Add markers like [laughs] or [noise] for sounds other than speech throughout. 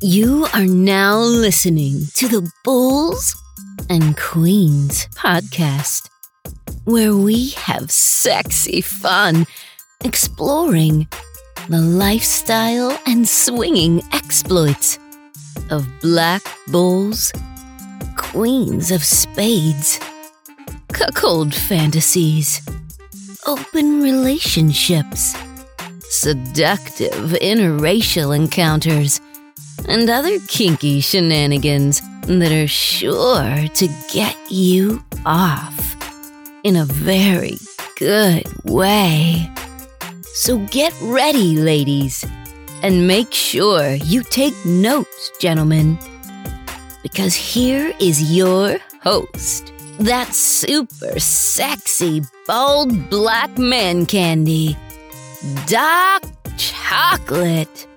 You are now listening to the Bulls and Queens podcast, where we have sexy fun exploring the lifestyle and swinging exploits of black bulls, queens of spades, cuckold fantasies, open relationships, seductive interracial encounters, and other kinky shenanigans that are sure to get you off in a very good way. So get ready, ladies, and make sure you take notes, gentlemen, because here is your host, that super sexy, bald black man candy, Doc Chocolate.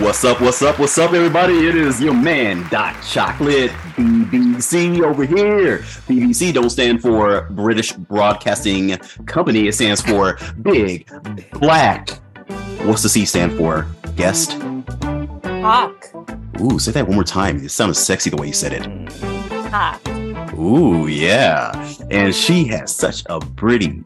What's up, what's up, what's up, everybody? It is your man, Doc Chocolate, BBC over here. BBC don't stand for British Broadcasting Company, it stands for Big Black. What's the C stand for? Guest? Hawk. Ooh, say that one more time. It sounded sexy the way you said it. Mm. Hawk. Ooh, yeah. And she has such a pretty,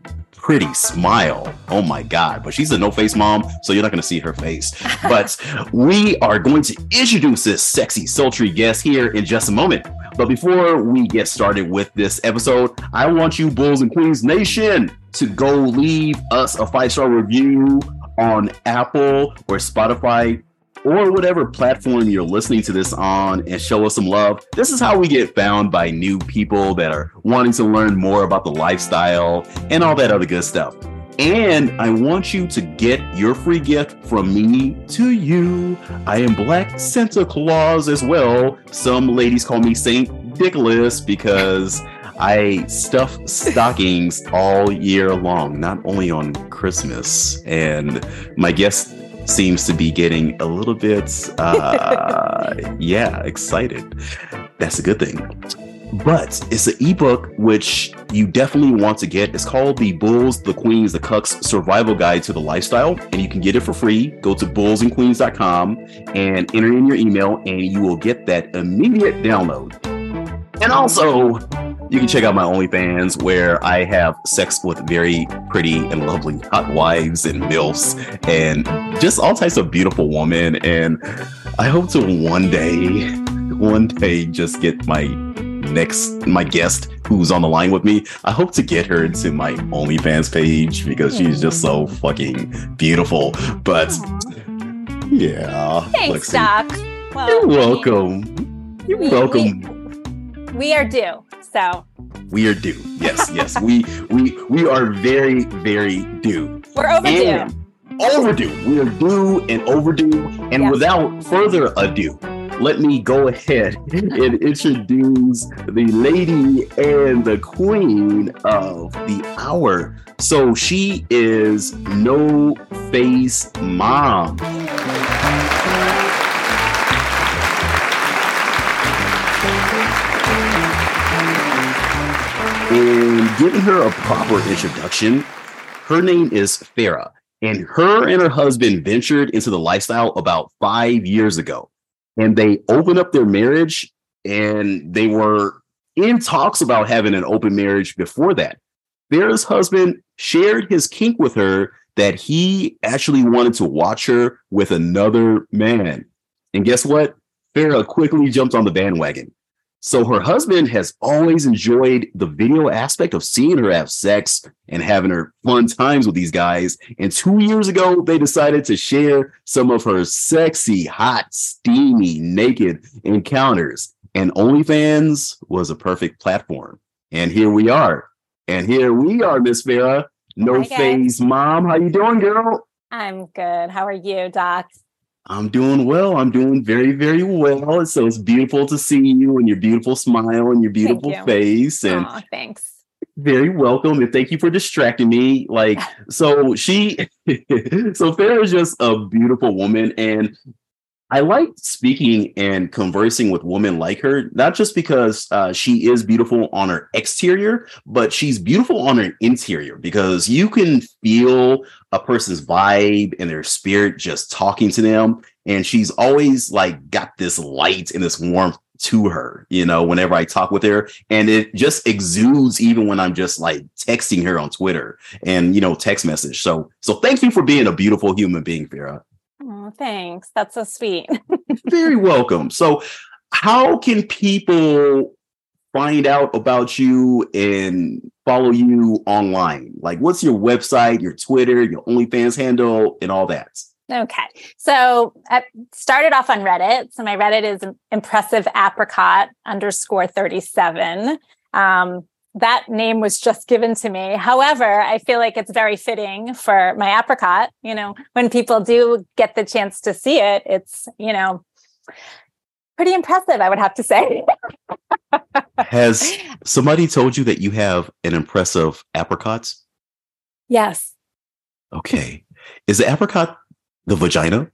pretty smile. Oh my God. But she's a no face mom, so you're not going to see her face. [laughs] But we are going to introduce this sexy, sultry guest here in just a moment. But before we get started with this episode, I want you, Bulls and Queens Nation, to go leave us a five star review on Apple or Spotify or whatever platform you're listening to this on and show us some love. This is how we get found by new people that are wanting to learn more about the lifestyle and all that other good stuff. And I want you to get your free gift from me to you. I am Black Santa Claus as well. Some ladies call me Saint Nicholas because I stuff stockings all year long, not only on Christmas. And my guest seems to be getting a little bit, uh, [laughs] yeah, excited. That's a good thing. But it's an ebook which you definitely want to get. It's called The Bulls, the Queens, the Cucks Survival Guide to the Lifestyle. And you can get it for free. Go to bullsandqueens.com and enter in your email, and you will get that immediate download. And also, you can check out my OnlyFans where I have sex with very pretty and lovely hot wives and MILFs and just all types of beautiful women. And I hope to one day, one day just get my next, my guest who's on the line with me. I hope to get her into my OnlyFans page because she's just so fucking beautiful. But yeah. Thanks, Lexi, Doc. Well, You're I mean, welcome. You're we- welcome. we are due. So We are due. Yes, yes. we we we are very, very due. we're overdue. And overdue. We are due and overdue. And Yes. without further ado, let me go ahead and introduce the lady and the queen of the hour. So she is No Face Mom. And giving her a proper introduction, her name is Farrah, and her and her husband ventured into the lifestyle about five years ago. And they opened up their marriage, and they were in talks about having an open marriage before that. Farrah's husband shared his kink with her that he actually wanted to watch her with another man. And guess what? Farrah quickly jumped on the bandwagon. So her husband has always enjoyed the video aspect of seeing her have sex and having her fun times with these guys. And two years ago, they decided to share some of her sexy, hot, steamy, naked encounters. And OnlyFans was a perfect platform. And here we are. And here we are, Miss Farrah. No Hi, face mom. How you doing, girl? I'm good. How are you, Doc? I'm doing well. I'm doing very, very well. So it's beautiful to see you and your beautiful smile and your beautiful you. face. And Aw, thanks. very welcome. And thank you for distracting me. Like, so she, [laughs] so Farrah is just a beautiful woman. And I like speaking and conversing with women like her, not just because uh, she is beautiful on her exterior, but she's beautiful on her interior because you can feel a person's vibe and their spirit just talking to them. And she's always like got this light and this warmth to her, you know, whenever I talk with her. And it just exudes even when I'm just like texting her on Twitter and, you know, text message. So, so thank you for being a beautiful human being, Farrah. Oh, thanks. That's so sweet. Very welcome. So, how can people find out about you and follow you online? Like, what's your website, your Twitter, your OnlyFans handle, and all that? Okay. So I started off on Reddit. So my Reddit is impressive apricot underscore 37. Um, that name was just given to me. However, I feel like it's very fitting for my apricot. You know, when people do get the chance to see it, it's, you know, pretty impressive, I would have to say. Has [laughs] somebody told you that you have an impressive apricot? Yes. Okay. Is the apricot the vagina?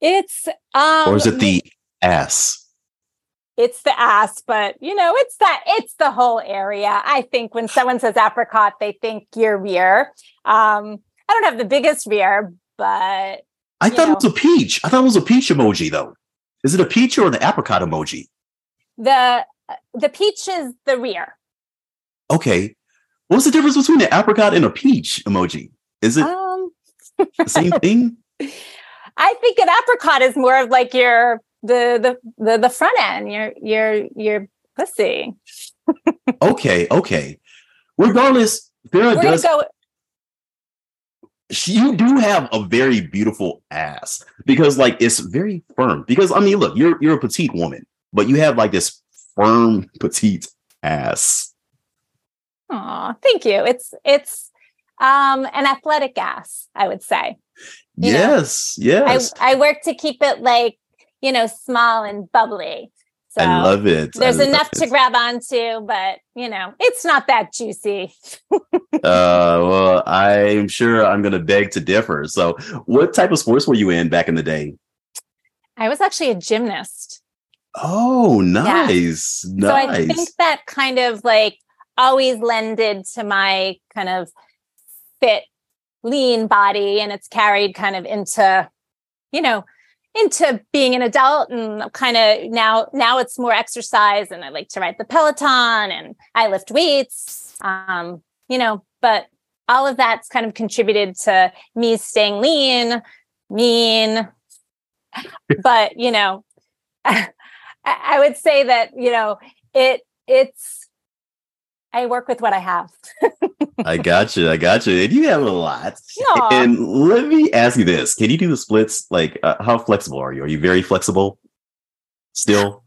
It's um or is it the ass? It's the ass, but you know, it's that it's the whole area. I think when someone says apricot, they think your rear. Um, I don't have the biggest rear, but I thought know. it was a peach. I thought it was a peach emoji though. Is it a peach or an apricot emoji? The the peach is the rear. Okay. What's the difference between an apricot and a peach emoji? Is it um, the same [laughs] thing? I think an apricot is more of like your the the the, the front end, your your your pussy. okay, okay. Regardless, Farrah does. Go- you do have a very beautiful ass because like it's very firm because i mean look you're you're a petite woman but you have like this firm petite ass oh thank you it's it's um an athletic ass i would say you yes know, yes I, I work to keep it like you know small and bubbly so I love it. There's enough it. to grab onto, but you know, it's not that juicy. uh, well, I'm sure I'm going to beg to differ. So, what type of sports were you in back in the day? I was actually a gymnast. Oh, nice. Yeah. Nice. So I think that kind of like always lended to my kind of fit, lean body, and it's carried kind of into, you know, into being an adult and kind of now now it's more exercise and I like to ride the Peloton and I lift weights um you know but all of that's kind of contributed to me staying lean mean [laughs] but you know [laughs] I, I would say that you know it it's I work with what I have. [laughs] I got you. I got you. And you have a lot. Aww. And let me ask you this: Can you do the splits? Like, uh, how flexible are you? Are you very flexible? Still.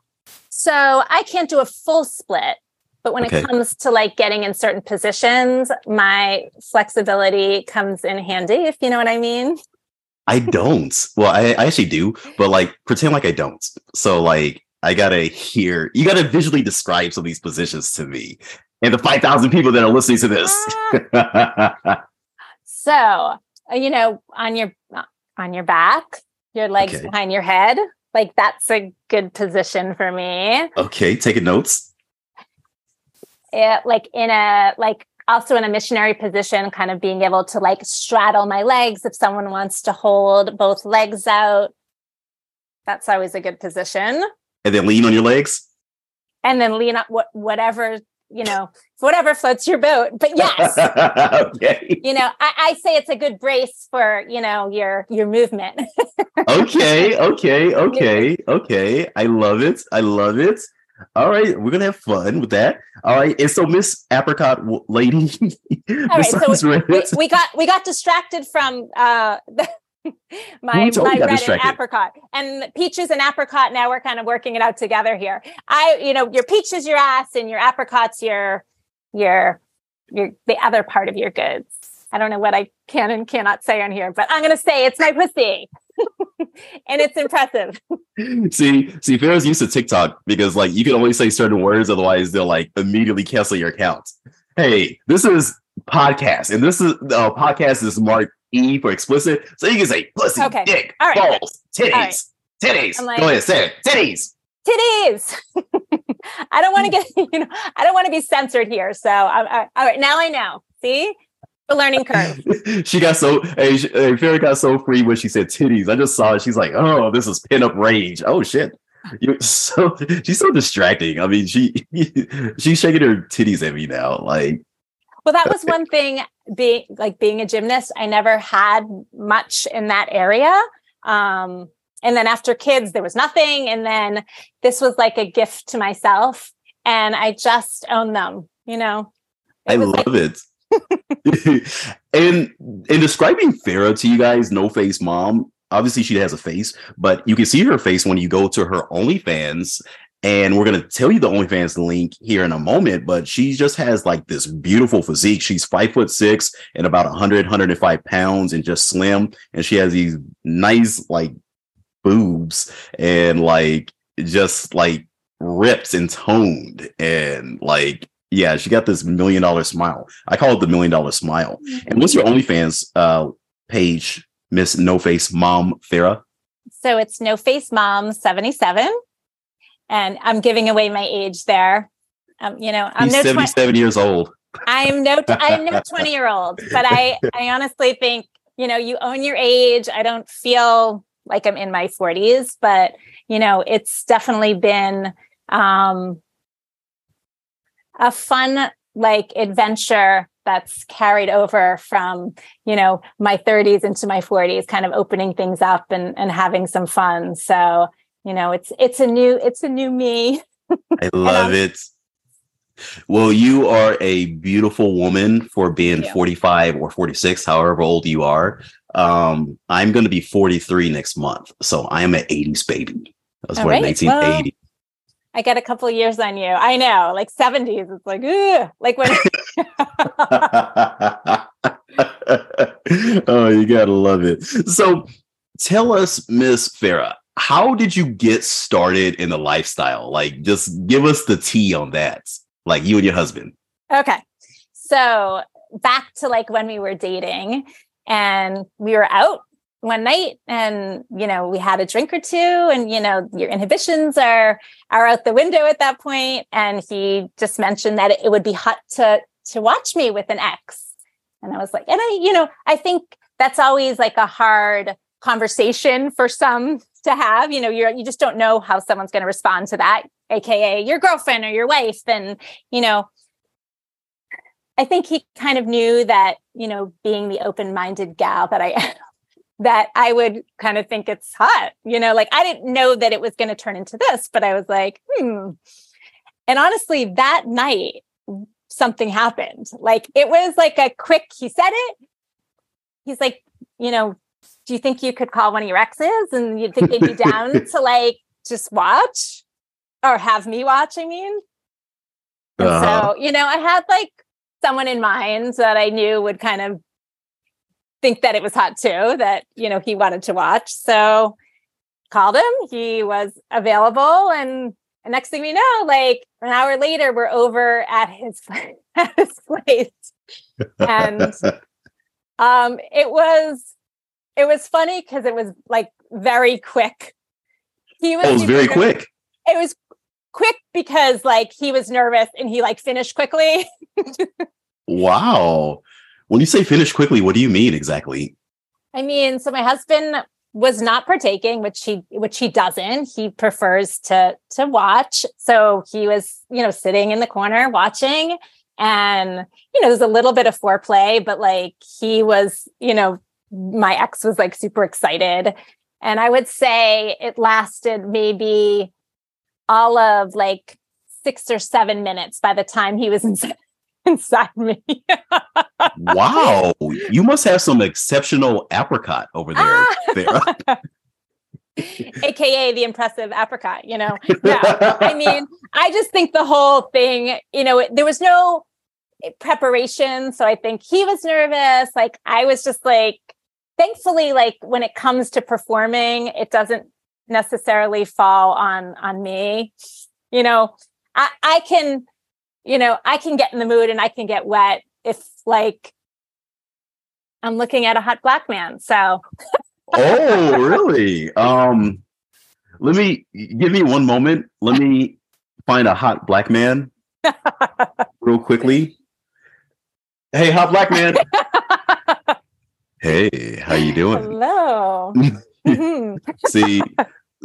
So I can't do a full split, but when okay. it comes to like getting in certain positions, my flexibility comes in handy. If you know what I mean. I don't. Well, I, I actually do, but like pretend like I don't. So like I gotta hear, you gotta visually describe some of these positions to me and the 5,000 people that are listening to this. Ah. [laughs] so, uh, you know, on your uh, on your back, your legs okay. behind your head, like that's a good position for me. Okay, taking notes. It, like in a like also in a missionary position, kind of being able to like straddle my legs if someone wants to hold both legs out. That's always a good position. And then lean on your legs. And then lean up what whatever you know, whatever floats your boat. But [laughs] yes, okay. you know, I, I, say it's a good brace for you know your your movement. okay, okay, [laughs] okay, okay. I love it. I love it. All right, we're gonna have fun with that. All right, and so Miss Apricot Lady. [laughs] All right, so we, we, got we got distracted from uh, the, [laughs] my my red and apricot. And peaches and apricot now we're kind of working it out together here. I you know your peach is your ass and your apricot's your your your the other part of your goods. I don't know what i can and cannot say on here but i'm going to say it's my pussy. [laughs] And it's impressive. [laughs] See see Farrah's used to tiktok because like you can only say certain words otherwise they'll like immediately cancel your account. Hey this is podcast and this is uh, podcast is marked E for explicit. So you can say pussy, okay. dick, balls, Titties. right. Titties. Like- Go ahead, say it. Titties. titties. [laughs] I don't want to mm. get, [laughs] you know, I don't want to be censored here. So, I, all right, now I know. See the learning curve. [laughs] she got so hey, she- hey Farrah got so free when she said titties. I just saw it. She's like, oh, this is pin up rage. Oh shit. You so she's so distracting. I mean, she she's shaking her titties at me now. Like, Well, that was one [laughs] thing being like being a gymnast. I never had much in that area. Um, and then after kids, there was nothing. And then this was like a gift to myself. And I just own them, you know. It I was like- love it. [laughs] and in describing Farrah to you guys, no face mom, obviously she has a face, but you can see her face when you go to her OnlyFans. And we're gonna tell you the OnlyFans link here in a moment, but she just has like this beautiful physique. She's five foot six and about 100, 105 pounds and just slim. And she has these nice like boobs and like just like ripped and toned and like yeah, she got this million dollar smile. I call it the million dollar smile. And what's your OnlyFans uh page, Miss No Face Mom Farrah? So it's No Face Mom 77. And I'm giving away my age there. Um, you know, I'm She's no 20, 77 years old. I'm no I'm no [laughs] 20 year old, but I I honestly think, you know, you own your age. I don't feel like I'm in my 40s, but you know, it's definitely been um a fun like adventure that's carried over from, you know, my 30s into my 40s, kind of opening things up and and having some fun. So, you know, it's it's a new it's a new me. [laughs] I love it. Well, you are a beautiful woman for being 45 or 46, however old you are. Um, I'm going to be 43 next month. So I am an 80s baby. I was All born in right, well, 1980. I get a couple years on you. I know, like 70s. It's like, like when [laughs] oh, you gotta love it. So, tell us, Miss Farrah, how did you get started in the lifestyle? Like, just give us the tea on that. Like you and your husband. Okay. So back to like when we were dating and we were out one night and you know we had a drink or two and you know your inhibitions are are out the window at that point and he just mentioned that it would be hot to to watch me with an ex and i was like and i you know i think that's always like a hard conversation for some to have you know you're you just don't know how someone's going to respond to that aka your girlfriend or your wife and you know I think he kind of knew that, you know, being the open-minded gal that I am, [laughs] that I would kind of think it's hot. You know, like I didn't know that it was going to turn into this, but I was like, hmm. And honestly, that night something happened. Like it was like a quick, he said it. He's like, you know, do you think you could call one of your exes and you think they'd be down [laughs] to like just watch or have me watch? I mean, Uh-huh. so, you know, I had like someone in mind that I knew would kind of think that it was hot too, that, you know, he wanted to watch. So called him, he was available. And the next thing we know, like an hour later, we're over at his, [laughs] at his place. And [laughs] um, it was, it was funny because it was like very quick. He was oh, it was very quick. It was quick because like he was nervous and he like finished quickly. [laughs] Wow. When you say finish quickly, what do you mean exactly? I mean, so my husband was not partaking, which he which he doesn't. He prefers to to watch. So he was, you know, sitting in the corner watching and you know, there's a little bit of foreplay, but like he was, you know, my ex was like super excited. And I would say it lasted maybe all of like 6 or 7 minutes by the time he was inside, [laughs] inside me. Wow. you must have some exceptional apricot over there, Ah! Aka [laughs] the impressive apricot you know no i mean i just think the whole thing you know it- there was no preparation so i think he was nervous like i was just like thankfully like when it comes to performing it doesn't necessarily fall on on me you know i i can you know i can get in the mood and i can get wet if like i'm looking at a hot black man so oh, really? Um, let me give me one moment. Let me find a hot black man [laughs] real quickly. Hey, hot black man. [laughs] hey, how you doing? Hello. [laughs] Mhm. see,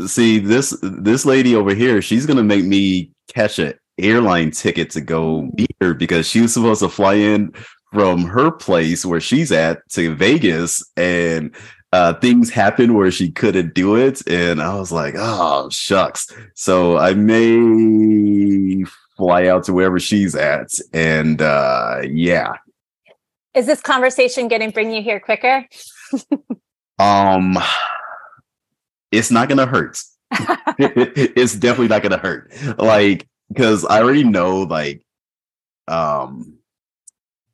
see this this lady over here. She's gonna make me catch an airline ticket to go meet her because she was supposed to fly in from her place where she's at to Vegas, and uh, things happened where she couldn't do it, and I was like, oh shucks. So I may fly out to wherever she's at, and uh, yeah, Is this conversation going to bring you here quicker? [laughs] um, it's not gonna hurt. [laughs] it's definitely not gonna hurt. Like, because I already know, like, um,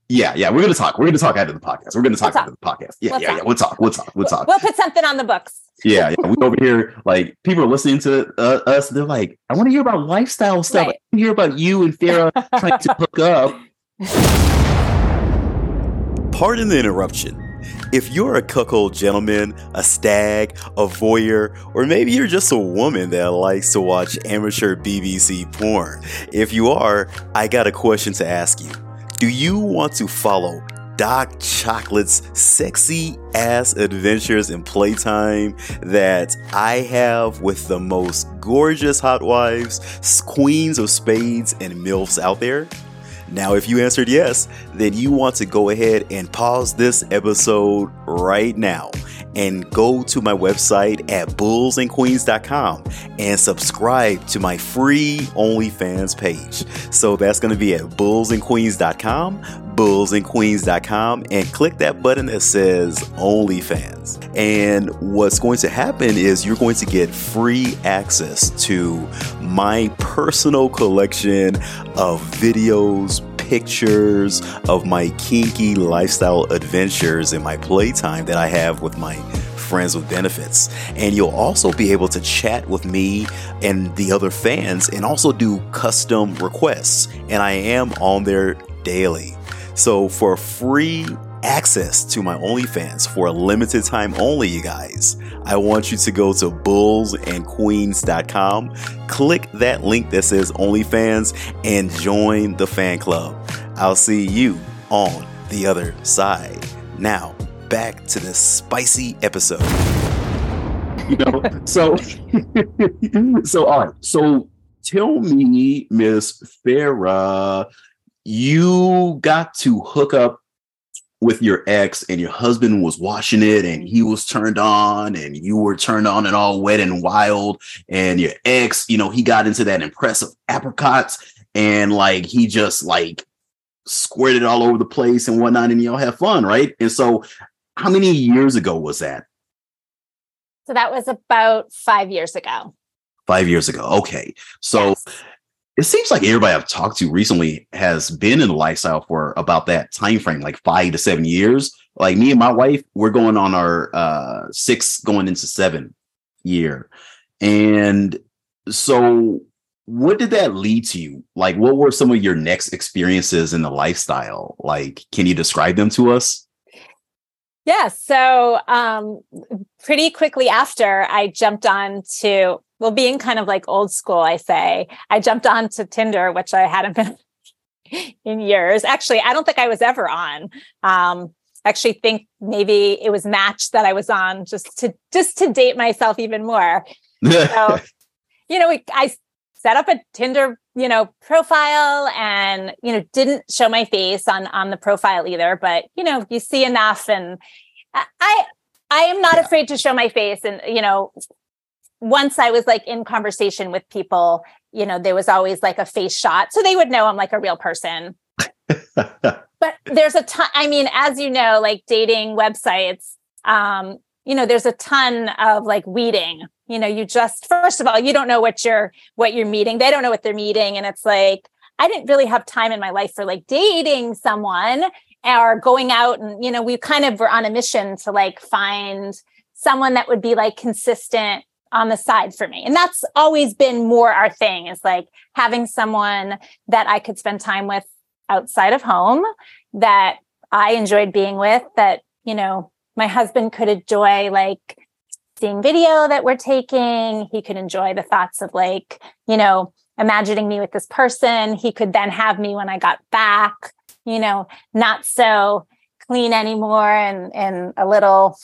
yeah, yeah, we're gonna talk. We're gonna talk after the podcast. We're gonna talk We'll after the podcast. Yeah, We'll yeah, talk. yeah. We'll talk. We'll talk. We'll talk. We'll put something on the books. Yeah, yeah. We over here, like, people are listening to uh, us. They're like, I want to hear about lifestyle stuff. Right. I want to hear about you and Farrah [laughs] trying to hook up. Pardon the interruption. If you're a cuckold gentleman, a stag, a voyeur, or maybe you're just a woman that likes to watch amateur BBC porn, if you are, I got a question to ask you. Do you want to follow Doc Chocolate's sexy ass adventures and playtime that I have with the most gorgeous hot wives, queens of spades, and MILFs out there? Now, if you answered yes, then you want to go ahead and pause this episode right now and go to my website at bullsandqueens.com and subscribe to my free OnlyFans page. So that's going to be at bullsandqueens.com, bullsandqueens.com, and click that button that says OnlyFans. And what's going to happen is you're going to get free access to my personal collection of videos, pictures of my kinky lifestyle adventures and my playtime that I have with my friends with benefits. And you'll also be able to chat with me and the other fans and also do custom requests. And I am on there daily. So for free access to my OnlyFans for a limited time only, you guys, I want you to go to bullsandqueens.com, click that link that says OnlyFans, and join the fan club. I'll see you on the other side. Now, back to this spicy episode. you know so [laughs] so all right so tell me miss farrah you got to hook up with your ex and your husband was watching it and he was turned on and you were turned on and all wet and wild and your ex you know he got into that impressive apricots and like he just like squirted all over the place and whatnot and y'all have fun right and so how many years ago was that So that was about five years ago. five years ago. Okay. So Yes. It seems like everybody I've talked to recently has been in the lifestyle for about that time frame, like five to seven years. Like me and my wife, we're going on our uh six going into seven year. And so what did that lead to you? Like what were some of your next experiences in the lifestyle? Like, can you describe them to us? Yeah. So um, pretty quickly after, I jumped on to, well, being kind of like old school, I say, I jumped on to Tinder, which I hadn't been [laughs] in years. Actually, I don't think I was ever on. Um, actually think maybe it was Match that I was on just to just to date myself even more. So, [laughs] you know, we, I set up a Tinder, you know, profile and, you know, didn't show my face on, on the profile either, but, you know, you see enough and I, I, am not Yeah. afraid to show my face. And, you know, once I was like in conversation with people, you know, there was always like a face shot. So they would know I'm like a real person [laughs] but there's a ton i mean as you know like dating websites um you know there's a ton of like weeding you know you just first of all you don't know what you're what you're meeting they don't know what they're meeting and it's like i didn't really have time in my life for like dating someone or going out and you know we kind of were on a mission to like find someone that would be like consistent on the side for me and that's always been more our thing is like having someone that i could spend time with outside of home that I enjoyed being with that, you know, my husband could enjoy like seeing video that we're taking. He could enjoy the thoughts of like, you know, imagining me with this person. He could then have me when I got back, you know, not so clean anymore and and a little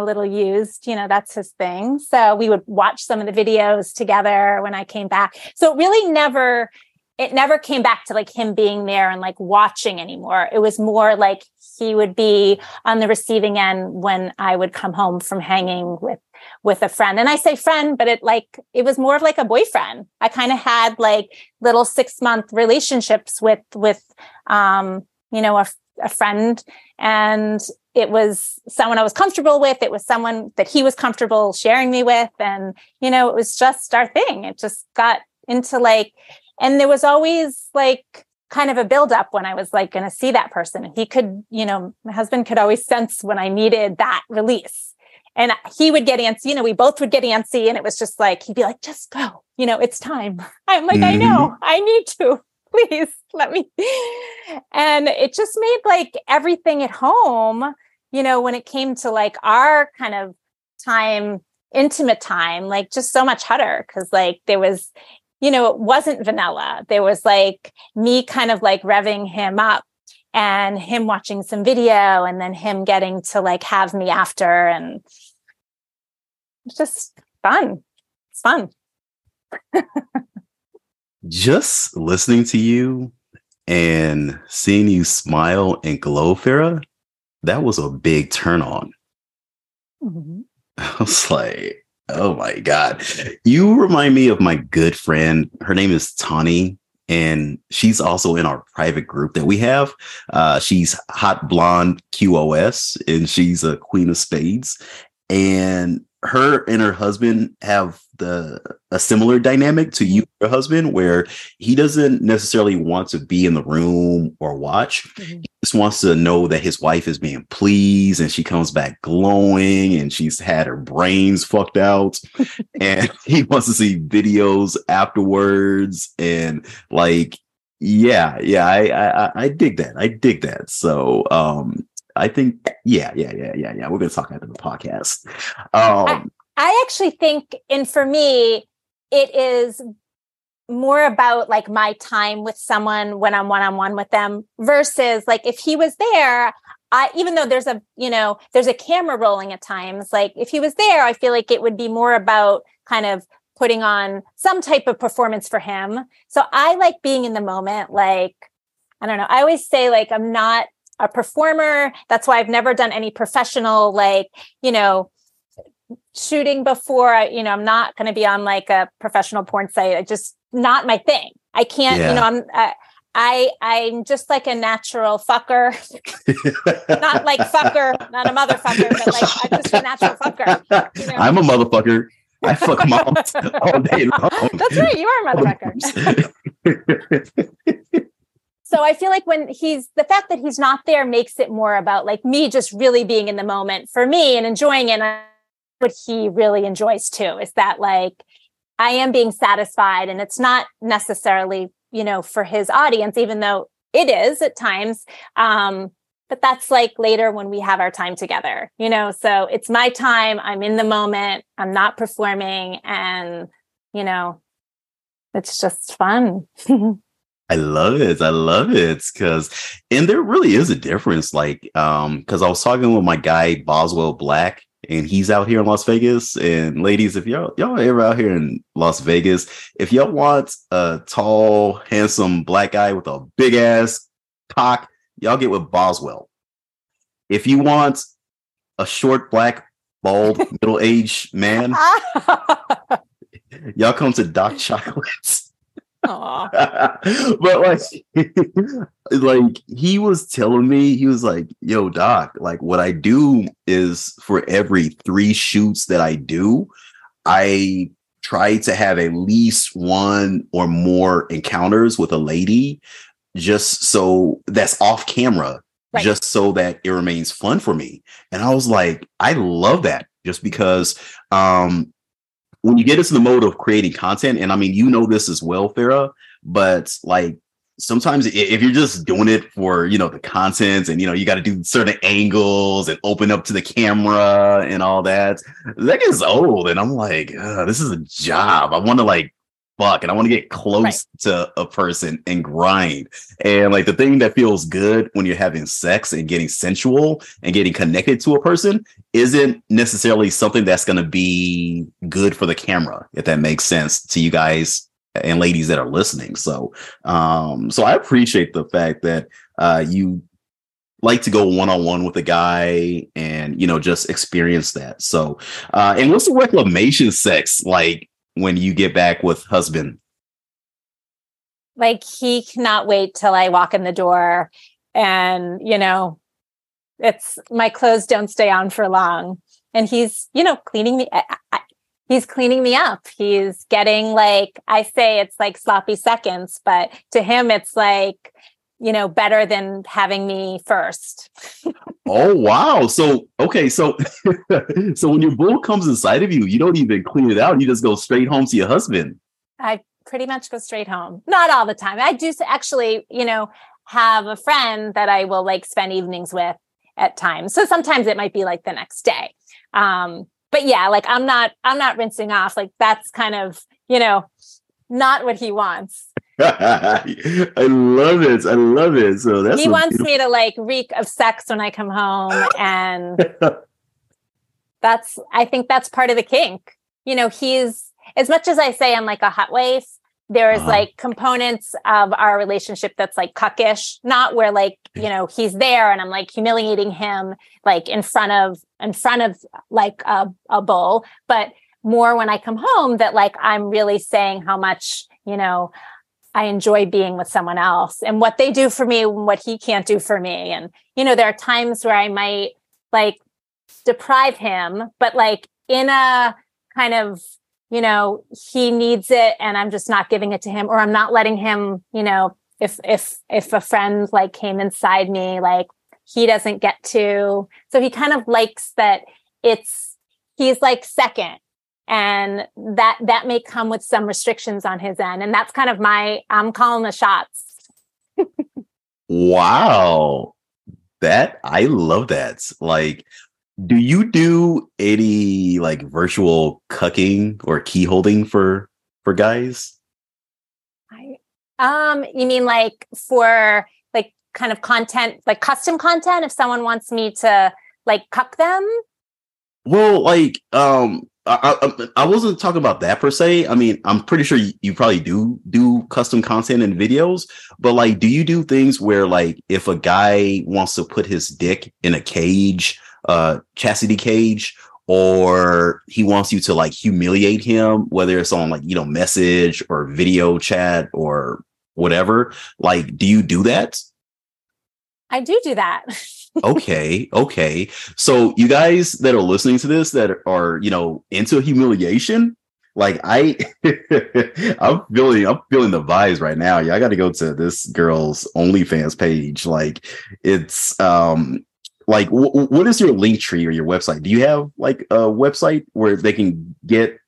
a little used you know that's his thing. So we would watch some of the videos together when i came back. So it really never it never came back to like him being there and like watching anymore. It was more like he would be on the receiving end when i would come home from hanging with with a friend. And i say friend but it like it was more of like a boyfriend. I kind of had like little six month relationships with with um you know a, a friend and it was someone I was comfortable with. It was someone that he was comfortable sharing me with. And, you know, it was just our thing. It just got into like, and there was always like kind of a buildup when I was like going to see that person. He could, you know, my husband could always sense when I needed that release. And he would get antsy, you know, we both would get antsy. And it was just like, he'd be like, just go, you know, it's time. [laughs] I'm like, mm-hmm. I know, I need to. [laughs] please let me. [laughs] And it just made like everything at home, you know, when it came to like our kind of time, intimate time, like just so much hotter because like there was, you know, it wasn't vanilla. There was like me kind of like revving him up and him watching some video and then him getting to like have me after. And it's just fun. It's fun. [laughs] just listening to you and seeing you smile and glow, Farrah, that was a big turn on. Mm-hmm. [laughs] I was like, oh my God. You remind me of my good friend. Her name is Tani, and she's also in our private group that we have. Uh, she's Hot Blonde QOS, and she's a Queen of Spades. And her and her husband have the a similar dynamic to you your husband where he doesn't necessarily want to be in the room or watch mm-hmm. he just wants to know that his wife is being pleased and she comes back glowing and she's had her brains fucked out [laughs] and he wants to see videos afterwards and like yeah yeah I, I i dig that i dig that so um I think, yeah, yeah, yeah, yeah, yeah. We're going to talk after the podcast. Um, I, actually think, and for me, it is more about like my time with someone when I'm one on one with them versus like if he was there, I even though there's a you know there's a camera rolling at times, like if he was there, I feel like it would be more about kind of putting on some type of performance for him. So I like being in the moment. Like I don't know. I always say like I'm not a performer. That's why I've never done any professional, like, you know, shooting before. I, you know, I'm not going to be on like a professional porn site. I just not my thing. I can't, yeah. you know, I'm, uh, I I'm just like a natural fucker, [laughs] not like fucker, not a motherfucker, but like I'm just a natural fucker. You know? I'm a motherfucker. I [laughs] fuck moms all day long. That's right, you are a motherfucker. [laughs] so I feel like when he's the fact that he's not there makes it more about like me just really being in the moment for me and enjoying it. And what he really enjoys too is that like I am being satisfied and it's not necessarily, you know, for his audience, even though it is at times. Um, but that's like later when we have our time together, you know. So it's my time. I'm in the moment. I'm not performing. And, you know, it's just fun. [laughs] I love it. I love it because, and there really is a difference. Like, um, because I was talking with my guy Boswell Black, and he's out here in Las Vegas. And ladies, if y'all y'all ever out here in Las Vegas, if y'all want a tall, handsome black guy with a big ass cock, y'all get with Boswell. If you want a short, black, bald, [laughs] middle aged man, [laughs] y'all come to Doc Chocolates. [laughs] but like, [laughs] like he was telling me, he was like, "Yo, doc, like what I do is for every three shoots that I do, I try to have at least one or more encounters with a lady, just so that's off camera, right. just so that it remains fun for me." And I was like, I love that, just because um when you get into the mode of creating content, and I mean, you know this as well, Farrah, but like sometimes if you're just doing it for you know the content and you know you got to do certain angles and open up to the camera and all that that gets old and i'm like this is a job. I want to like fuck and i want to get close right. to a person and grind and like the thing that feels good when you're having sex and getting sensual and getting connected to a person isn't necessarily something that's going to be good for the camera if that makes sense to you guys and ladies that are listening. So, um, so I appreciate the fact that uh, you like to go one on one with a guy and you know just experience that. So, uh, and what's the reclamation sex like when you get back with husband? Like he cannot wait till I walk in the door, and you know, it's my clothes don't stay on for long, and he's you know cleaning me. I, I, he's cleaning me up. He's getting like I say it's like sloppy seconds, but to him it's like you know better than having me first. [laughs] oh wow. So okay, so [laughs] so when your bull comes inside of you, you don't even clean it out. You just go straight home to your husband. I pretty much go straight home. Not all the time. I do actually, you know, have a friend that I will like spend evenings with at times. So sometimes it might be like the next day. Um, but yeah, like I'm not I'm not rinsing off. Like that's kind of, you know, not what he wants. [laughs] I love it. I love it. So that's he wants beautiful... me to like reek of sex when I come home. [laughs] And that's I think that's part of the kink. You know, he's as much as I say I'm like a hot wife, there's uh-huh. like components of our relationship that's like cuckish not where like you know he's there and i'm like humiliating him like in front of in front of like a, a bull but more when i come home that like i'm really saying how much you know i enjoy being with someone else and what they do for me and what he can't do for me. And you know there are times where i might like deprive him but like in a kind of you know he needs it and i'm just not giving it to him or i'm not letting him you know if if if a friend like came inside me like he doesn't get to. So he kind of likes that it's he's like second and that that may come with some restrictions on his end and that's kind of my i'm calling the shots wow that i love that like do you do any like virtual cucking or key holding for for guys? I um you mean like for like kind of content like custom content if someone wants me to like cuck them? Well, like um I, I, I, wasn't talking about that per se. I mean, I'm pretty sure you, you, probably do do custom content and videos, but like, do you do things where like if a guy wants to put his dick in a cage uh chastity cage or he wants you to like humiliate him whether it's on like you know message or video chat or whatever like do you do that i do do that [laughs] okay okay so you guys that are listening to this that are you know into humiliation like I, [laughs] I'm feeling, I'm feeling the vibes right now. Yeah, I got to go to this girl's OnlyFans page. Like, it's, um, like w- what is your link tree or your website? Do you have like a website where they can get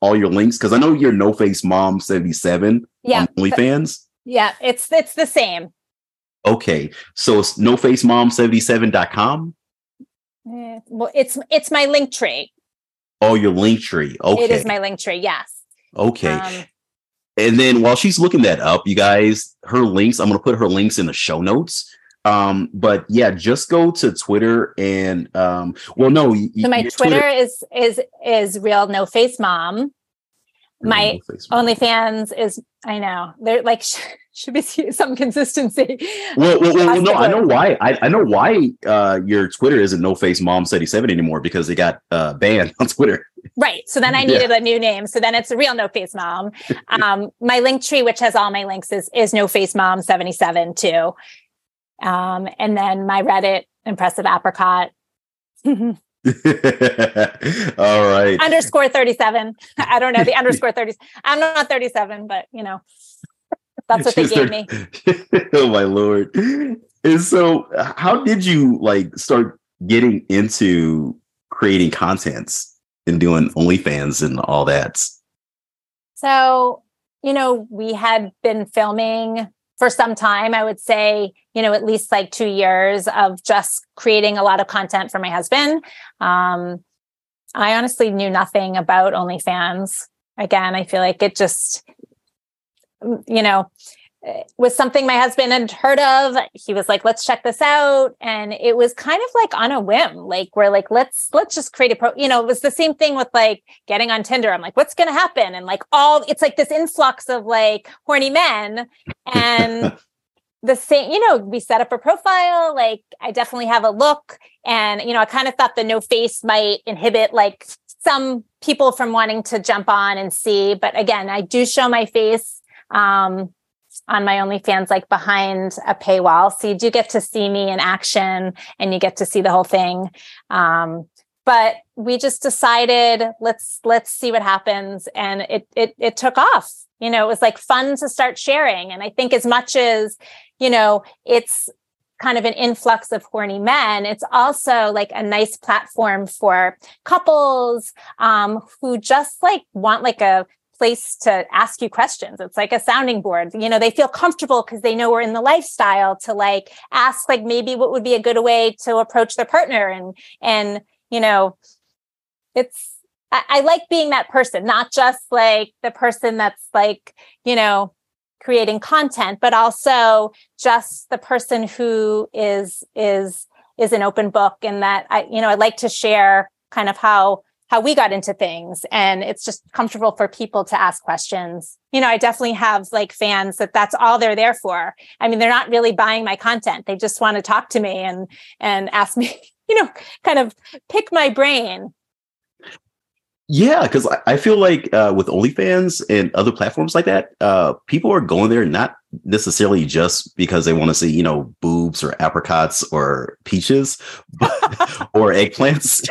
all your links? Because I know you're No Face Mom 77 yeah, on OnlyFans. Yeah, it's it's the same. Okay. So it's no face mom 77.com. Eh, well, it's it's my link tree. Oh, your link tree. Okay. It is my link tree, yes. Okay. Um, and then while she's looking that up, you guys, her links, I'm gonna put her links in the show notes. Um, but yeah, just go to Twitter and um, well, no. So my Twitter, Twitter, is is is real no face mom. My no OnlyFans is I know they're like [laughs] should be [laughs] some consistency. Well, well, well no, I know why. I, I know why uh, your Twitter isn't no face mom seventy seven anymore because they got uh, banned [laughs] on Twitter. Right. So then I needed yeah. a new name. So then it's a real no face mom. [laughs] Um, my link tree, which has all my links, is is no face mom seventy seven too. Um, and then my Reddit, impressive apricot. All right. underscore 37. I don't know the underscore 30. I'm not 37, but you know, that's what they gave me. [laughs] oh my Lord. And so how did you like start getting into creating contents and doing OnlyFans and all that? So, you know, we had been filming for some time. I would say, you know, at least like two years of just creating a lot of content for my husband. Um, I honestly knew nothing about OnlyFans. Again, I feel like it just, you know, eh, was something my husband had heard of. He was like, let's check this out. And it was kind of like on a whim. Like we're like, let's let's just create a pro, you know, it was the same thing with like getting on Tinder. I'm like, what's gonna happen? And like all it's like this influx of like horny men. And [laughs] the same, you know, we set up a profile. Like I definitely have a look. And, you know, I kind of thought the no face might inhibit like some people from wanting to jump on and see. But again, I do show my face. Um, on my OnlyFans, like behind a paywall. So you do get to see me in action and you get to see the whole thing. Um, but we just decided let's let's see what happens, and it it it took off. You know, it was like fun to start sharing. And I think as much as you know, it's kind of an influx of horny men, it's also like a nice platform for couples um, who just like want like a place to ask you questions. It's like a sounding board. You know, they feel comfortable because they know we're in the lifestyle to like ask like maybe what would be a good way to approach their partner and and you know, it's I, I like being that person, not just like the person that's like, you know, creating content, but also just the person who is is is an open book and that I, you know, I like to share kind of how how we got into things. And it's just comfortable for people to ask questions. You know i definitely have like fans that that's all they're there for. I mean they're not really buying my content. They just want to talk to me and and [laughs] ask me you know kind of pick my brain. Yeah, because I, feel like uh, with OnlyFans and other platforms like that, uh, people are going there not necessarily just because they want to see, you know, boobs or apricots or peaches [laughs] but, or eggplants,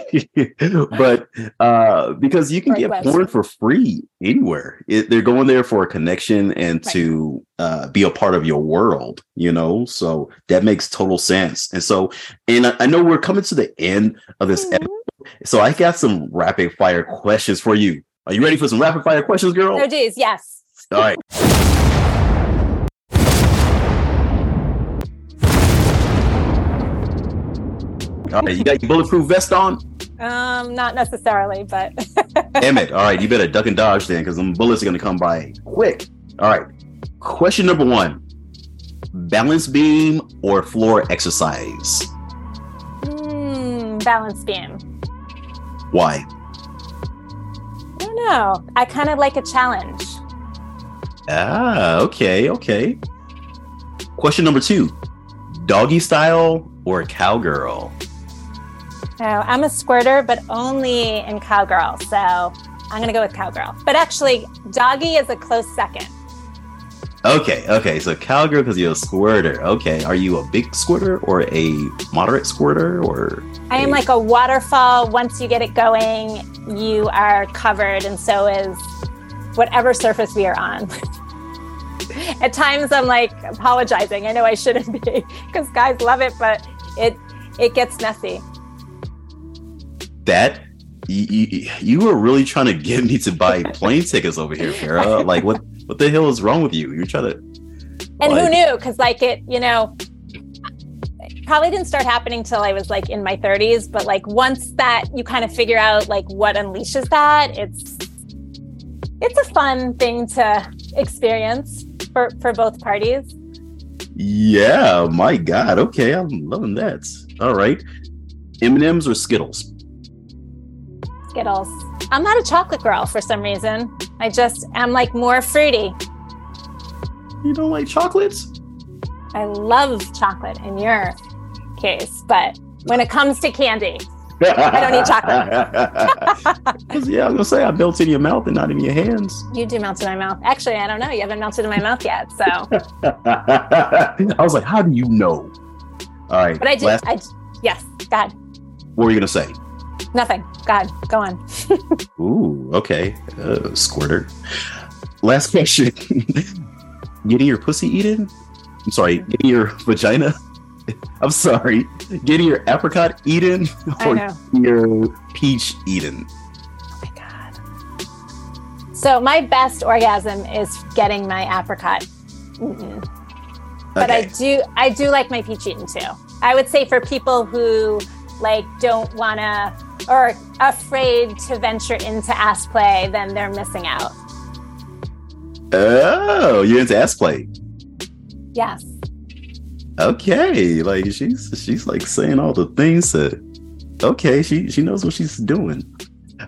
[laughs] but uh, because you can get porn for free anywhere. It, they're going there for a connection and right. to uh, be a part of your world, you know. So that makes total sense. And so, and I, I know we're coming to the end of this mm-hmm. episode so I got some rapid fire questions for you. Are you ready for some rapid fire questions, girl? Oh, geez, yes. All right. [laughs] All right, you got your bulletproof vest on? Um, not necessarily, but [laughs] damn it. All right, you better duck and dodge then, because them bullets are gonna come by quick. All right. Question number one: balance beam or floor exercise? Mm, balance beam. Why? I don't know. I kind of like a challenge. Ah, okay, okay. Question number two doggy style or cowgirl? Oh, I'm a squirter, but only in cowgirl. So I'm going to go with cowgirl. But actually, doggy is a close second. Okay, okay. So cowgirl because you're a squirter. Okay. Are you a big squirter or a moderate squirter or I am like a waterfall. Once you get it going, you are covered and so is whatever surface we are on. [laughs] At times I'm like apologizing. I know I shouldn't be [laughs] because guys love it, but it it gets messy. That you, you were really trying to get me to buy plane tickets over here, Farrah. Like what what the hell is wrong with you? You're trying to. And like, who knew? Because like it, you know, probably didn't start happening till I was like in my 30s. But like once that you kind of figure out like what unleashes that, it's it's a fun thing to experience for for both parties. Yeah, my God. Okay, I'm loving that. All right, M and M's or Skittles? Skittles. I'm not a chocolate girl for some reason. I just am like more fruity. You don't like chocolates? I love chocolate in your case, but when it comes to candy, I don't eat chocolate. [laughs] yeah, I was gonna say I melt in your mouth and not in your hands. You do melt in my mouth. Actually, I don't know. You haven't melted in my mouth yet, so. [laughs] I was like, how do you know? All right. But I did. Last... I, yes. Go ahead. What were you gonna say? Nothing. God. Go on. [laughs] Ooh, okay. Uh, squirter. Last question. [laughs] getting your pussy eaten? I'm sorry, getting your vagina? [laughs] I'm sorry. Getting your apricot eaten or your peach eaten? Oh my god. So my best orgasm is getting my apricot eaten. But I do I do like my peach eaten too. I would say for people who like don't wanna or afraid to venture into ass play, then they're missing out. Oh, you're into ass play. Yes. Okay, like she's she's like saying all the things that. Okay, she she knows what she's doing.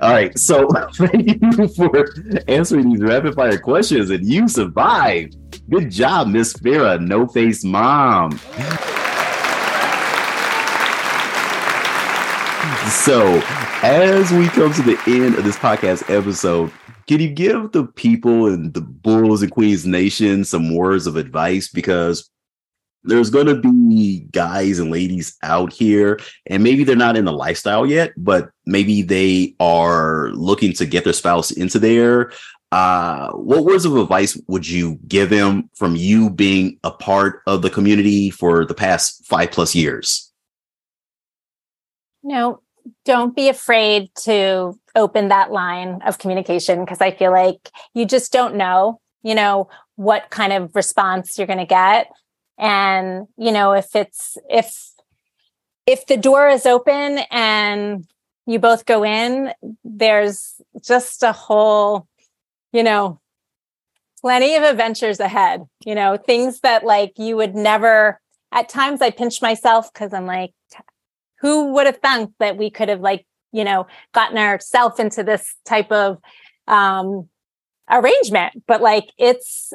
All right, so [laughs] thank you for answering these rapid fire questions, and you survived. Good job, Miss Farrah, no face mom. So, as we come to the end of this podcast episode, can you give the people in the Bulls and Queens Nation some words of advice? Because there's going to be guys and ladies out here, and maybe they're not in the lifestyle yet, but maybe they are looking to get their spouse into there. Uh, what words of advice would you give them from you being a part of the community for the past five plus years? No, don't be afraid to open that line of communication because I feel like you just don't know, you know, what kind of response you're going to get. And, you know, if it's, if, if the door is open and you both go in, there's just a whole, you know, plenty of adventures ahead, you know, things that like you would never, at times I pinch myself because I'm like, who would have thunk that we could have like you know gotten ourselves into this type of um arrangement? But like it's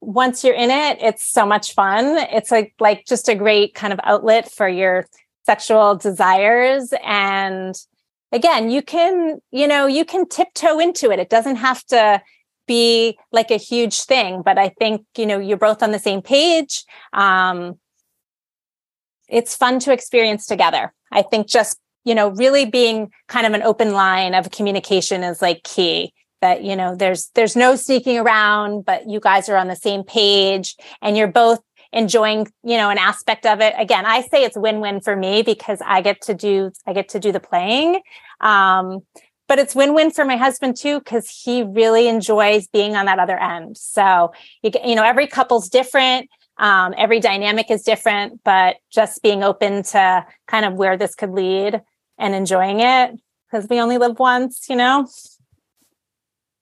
once you're in it it's so much fun. It's like like just a great kind of outlet for your sexual desires. And again you can you know you can tiptoe into it. It doesn't have to be like a huge thing. But i think you know you're both on the same page. Um it's fun to experience together. I think just, you know, really being kind of an open line of communication is like key that, you know, there's there's no sneaking around, but you guys are on the same page and you're both enjoying, you know, an aspect of it. Again, I say it's win-win for me because I get to do I get to do the playing. Um but it's win-win for my husband too because he really enjoys being on that other end. So, you, you know, every couple's different um, every dynamic is different, but just being open to kind of where this could lead and enjoying it because we only live once, you know?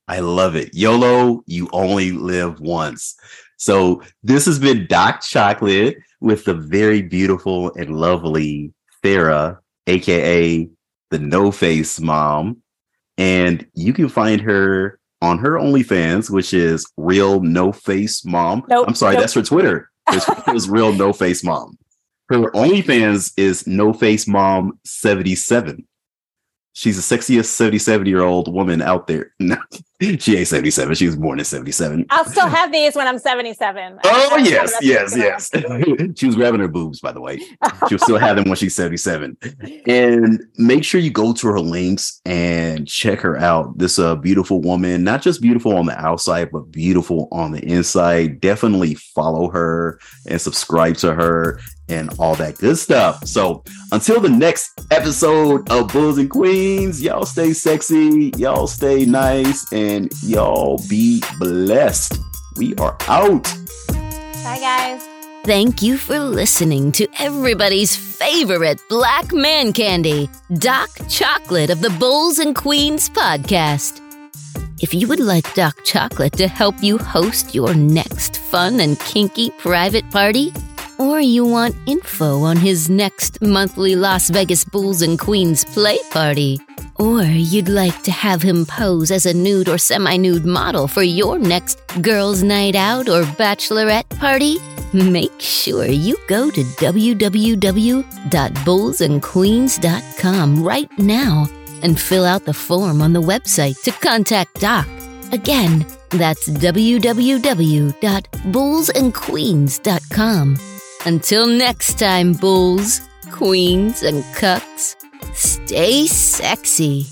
I love it. YOLO, you only live once. So this has been Doc Chocolate with the very beautiful and lovely Farrah, aka the No Face Mom. And you can find her on her OnlyFans, which is Real No Face Mom. Nope, I'm sorry, nope. that's her Twitter. It's, it's Real No Face Mom. Her OnlyFans is No Face Mom 77. She's the sexiest 77 year old woman out there. [laughs] No, she ain't 77. She was born in 77. I'll still have these when I'm 77. Oh I'm- yes, yes, [laughs] yes. she was grabbing her boobs, by the way. She'll still have them when she's 77. And make sure you go to her links and check her out. This uh beautiful woman, not just beautiful on the outside, but beautiful on the inside. Definitely follow her and subscribe to her and all that good stuff. So until the next episode of Bulls and Queens, y'all stay sexy, y'all stay nice, and y'all be blessed. We are out. Bye, guys. Thank you for listening to everybody's favorite black man candy, Doc Chocolate of the Bulls and Queens podcast. If you would like Doc Chocolate to help you host your next fun and kinky private party, or you want info on his next monthly Las Vegas Bulls and Queens play party, or you'd like to have him pose as a nude or semi nude model for your next girls' night out or bachelorette party, make sure you go to www.bullsandqueens.com right now and fill out the form on the website to contact Doc. Again, that's www.bullsandqueens.com. Until next time, bulls, queens, and cucks, stay sexy.